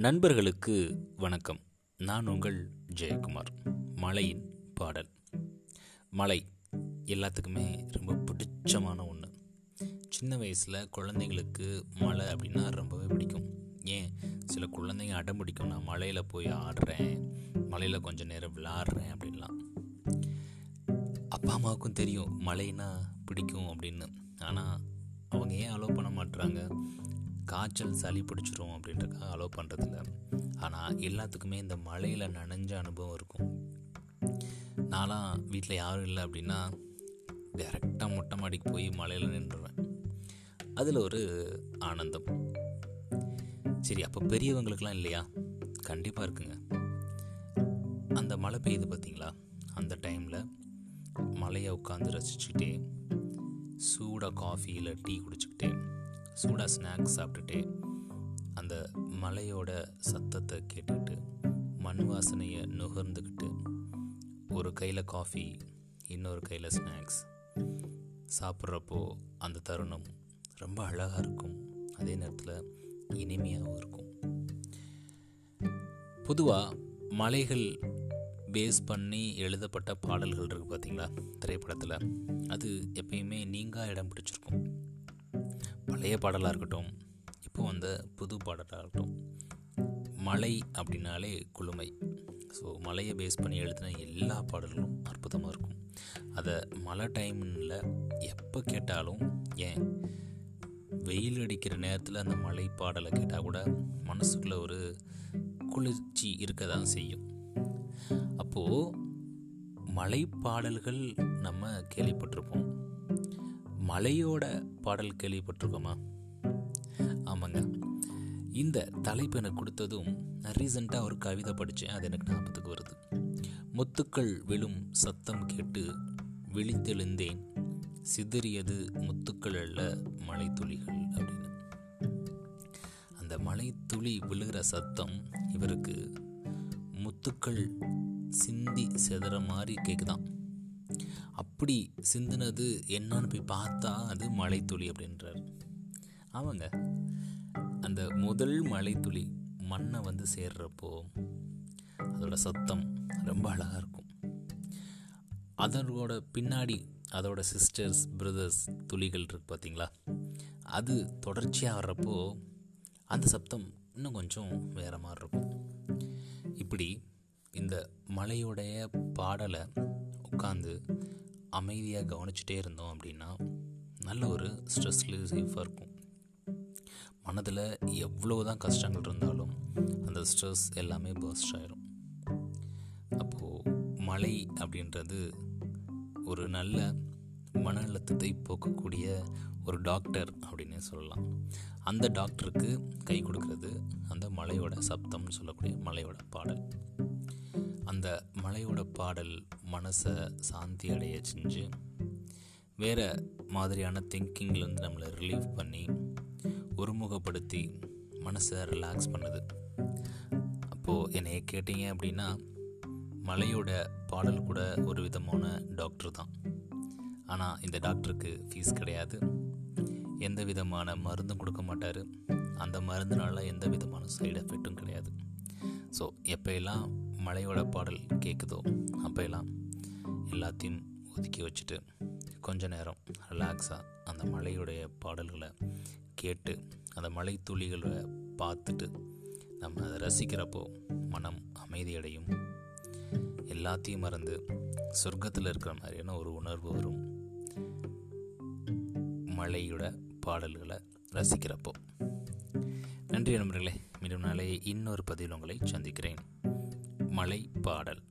நண்பர்களுக்கு வணக்கம். நான் உங்கள் ஜெயக்குமார் மலையின் பாடல். மலை எல்லாத்துக்குமே ரொம்ப பிடிச்சமான ஒன்று சின்ன வயசில் குழந்தைங்களுக்கு மலை அப்படின்னா ரொம்பவே பிடிக்கும். ஏன்? சில குழந்தைங்க அடம் பிடிக்கும். நான் மலையில் போய் ஆடுறேன் மலையில் கொஞ்சம் நேரம் விளாடுறேன் அப்படின்லாம். அப்பா அம்மாவுக்கும் தெரியும் மலைன்னா பிடிக்கும் அப்படின்னு. ஆனால் அவங்க ஏன் அலோவ் பண்ண மாட்டுறாங்க காய்ச்சல் சளி பிடிச்சிரும் அப்படின்றக்காக அலோவ் பண்ணுறதில்ல ஆனால் எல்லாத்துக்குமே இந்த மழையில் நனைஞ்ச அனுபவம் இருக்கும். நான்லாம் வீட்டில் யாரும் இல்லை அப்படின்னா டேரெக்டாக மொட்டை மாடிக்கு போய் மலையில் நின்றுவேன் அதில் ஒரு ஆனந்தம். சரி அப்போ பெரியவங்களுக்கெலாம் இல்லையா? கண்டிப்பாக இருக்குங்க. அந்த மழை பெய்யுது பார்த்தீங்களா அந்த டைமில் மலையை உட்காந்து ரசிச்சுக்கிட்டே சூடாக காஃபி இல்லை டீ குடிச்சுக்கிட்டே சூடாக ஸ்நாக்ஸ் சாப்பிட்டுட்டு அந்த மலையோட சத்தத்தை கேட்டுக்கிட்டு மண் வாசனையை நுகர்ந்துக்கிட்டு ஒரு கையில் காஃபி இன்னொரு கையில் ஸ்நாக்ஸ் சாப்பிட்றப்போ அந்த தருணம் ரொம்ப அழகாக இருக்கும். அதே நேரத்தில் இனிமையாகவும் இருக்கும். பொதுவாக மலைகள் பேஸ் பண்ணி எழுதப்பட்ட பாடல்கள் இருக்குது பார்த்தீங்களா திரைப்படத்தில். அது எப்பயுமே நீங்கள் இடம் பிடிச்சிருக்கும். பழைய பாடலாக இருக்கட்டும் இப்போ வந்த புது பாடலாக இருக்கட்டும். மலை அப்படின்னாலே குளுமை. ஸோ மலையை பேஸ் பண்ணி எழுதின எல்லா பாடல்களும் அற்புதமாக இருக்கும். அதை மழை டைமில் எப்போ கேட்டாலும் ஏன் வெயில் அடிக்கிற நேரத்தில் அந்த மலை பாடலை கேட்டால் கூட மனசுக்குள்ளே ஒரு குளிர்ச்சி இருக்க தான் செய்யும். அப்போது மலை பாடல்கள் நம்ம கேள்விப்பட்டிருப்போம். மலையோட பாடல் கேள்விப்பட்டிருக்கோமா? ஆமாங்க. இந்த தலைப்பு எனக்கு கொடுத்ததும் நான் ரீசெண்டாக ஒரு கவிதை படித்தேன் அது எனக்கு ஞாபகத்துக்கு வருது. முத்துக்கள் விழும் சத்தம் கேட்டு விழித்தெழுந்தேன். சிதறியது முத்துக்கள் அல்ல மலை துளிகள் அப்படின்னு. அந்த மலை துளி விழுகிற சத்தம் இவருக்கு முத்துக்கள் சிந்தி செதற மாதிரி கேட்குதான் அப்படி சிந்தினது என்னன்னு போய் பார்த்தா அது மலைத்துளி அப்படின்றார். ஆமாங்க. அந்த முதல் மலைத்துளி மண்ணை வந்து சேர்றப்போ அதோட சத்தம் ரொம்ப அழகாக இருக்கும். அதோட பின்னாடி அதோட சிஸ்டர்ஸ் பிரதர்ஸ் துளிகள் இருக்கு பார்த்தீங்களா? அது தொடர்ச்சியாக வர்றப்போ அந்த சப்தம் இன்னும் கொஞ்சம் வேற மாதிரி இருக்கும். இப்படி இந்த மலையுடைய பாடலை உட்காந்து அமைதியாக கவனிச்சுட்டே இருந்தோம் அப்படின்னா நல்ல ஒரு ஸ்ட்ரெஸ் ரிலீஃபாக இருக்கும். மனதில் எவ்வளோ தான் கஷ்டங்கள் இருந்தாலும் அந்த ஸ்ட்ரெஸ் எல்லாமே பர்ஸ்ட் ஆயிரும். அப்போது மழை அப்படின்றது ஒரு நல்ல மன அழுத்தத்தை போக்கக்கூடிய ஒரு டாக்டர் அப்படின்னு சொல்லலாம். அந்த டாக்டருக்கு கை கொடுக்கறது அந்த மலையோட சப்தம்னு சொல்லக்கூடிய மலையோட பாடல். அந்த மலையோட பாடல் மனசை சாந்தி அடைய செஞ்சு வேறு மாதிரியான திங்கிங்லேருந்து நம்மளை ரிலீவ் பண்ணி ஒருமுகப்படுத்தி மனசை ரிலாக்ஸ் பண்ணுது. அப்போது என்னைய கேட்டீங்க அப்படின்னா மலையோட பாடல் கூட ஒரு விதமான டாக்டர் தான். ஆனால் இந்த டாக்டருக்கு ஃபீஸ் கிடையாது. எந்த விதமான மருந்தும் கொடுக்க மாட்டார். அந்த மருந்துனால எந்த விதமான சைடு எஃபெக்ட்டும் கிடையாது. ஸோ எப்போயெல்லாம் மலையோட பாடல் கேட்குதோ அப்போயெல்லாம் எல்லாத்தையும் ஒதுக்கி வச்சுட்டு கொஞ்ச நேரம் ரிலாக்ஸாக அந்த மலையுடைய பாடல்களை கேட்டு அந்த மலை துளிகளை பார்த்துட்டு நம்ம அதை ரசிக்கிறப்போ மனம் அமைதியடையும். எல்லாத்தையும் மறந்து சொர்க்கத்தில் இருக்கிற மாதிரியான ஒரு உணர்வு வரும் மலையோட பாடல்களை ரசிக்கிறப்போ. நன்றி நண்பர்களே மீண்டும் நாளை இன்னொரு பதிவில் உங்களை சந்திக்கிறேன். மலை பாடல்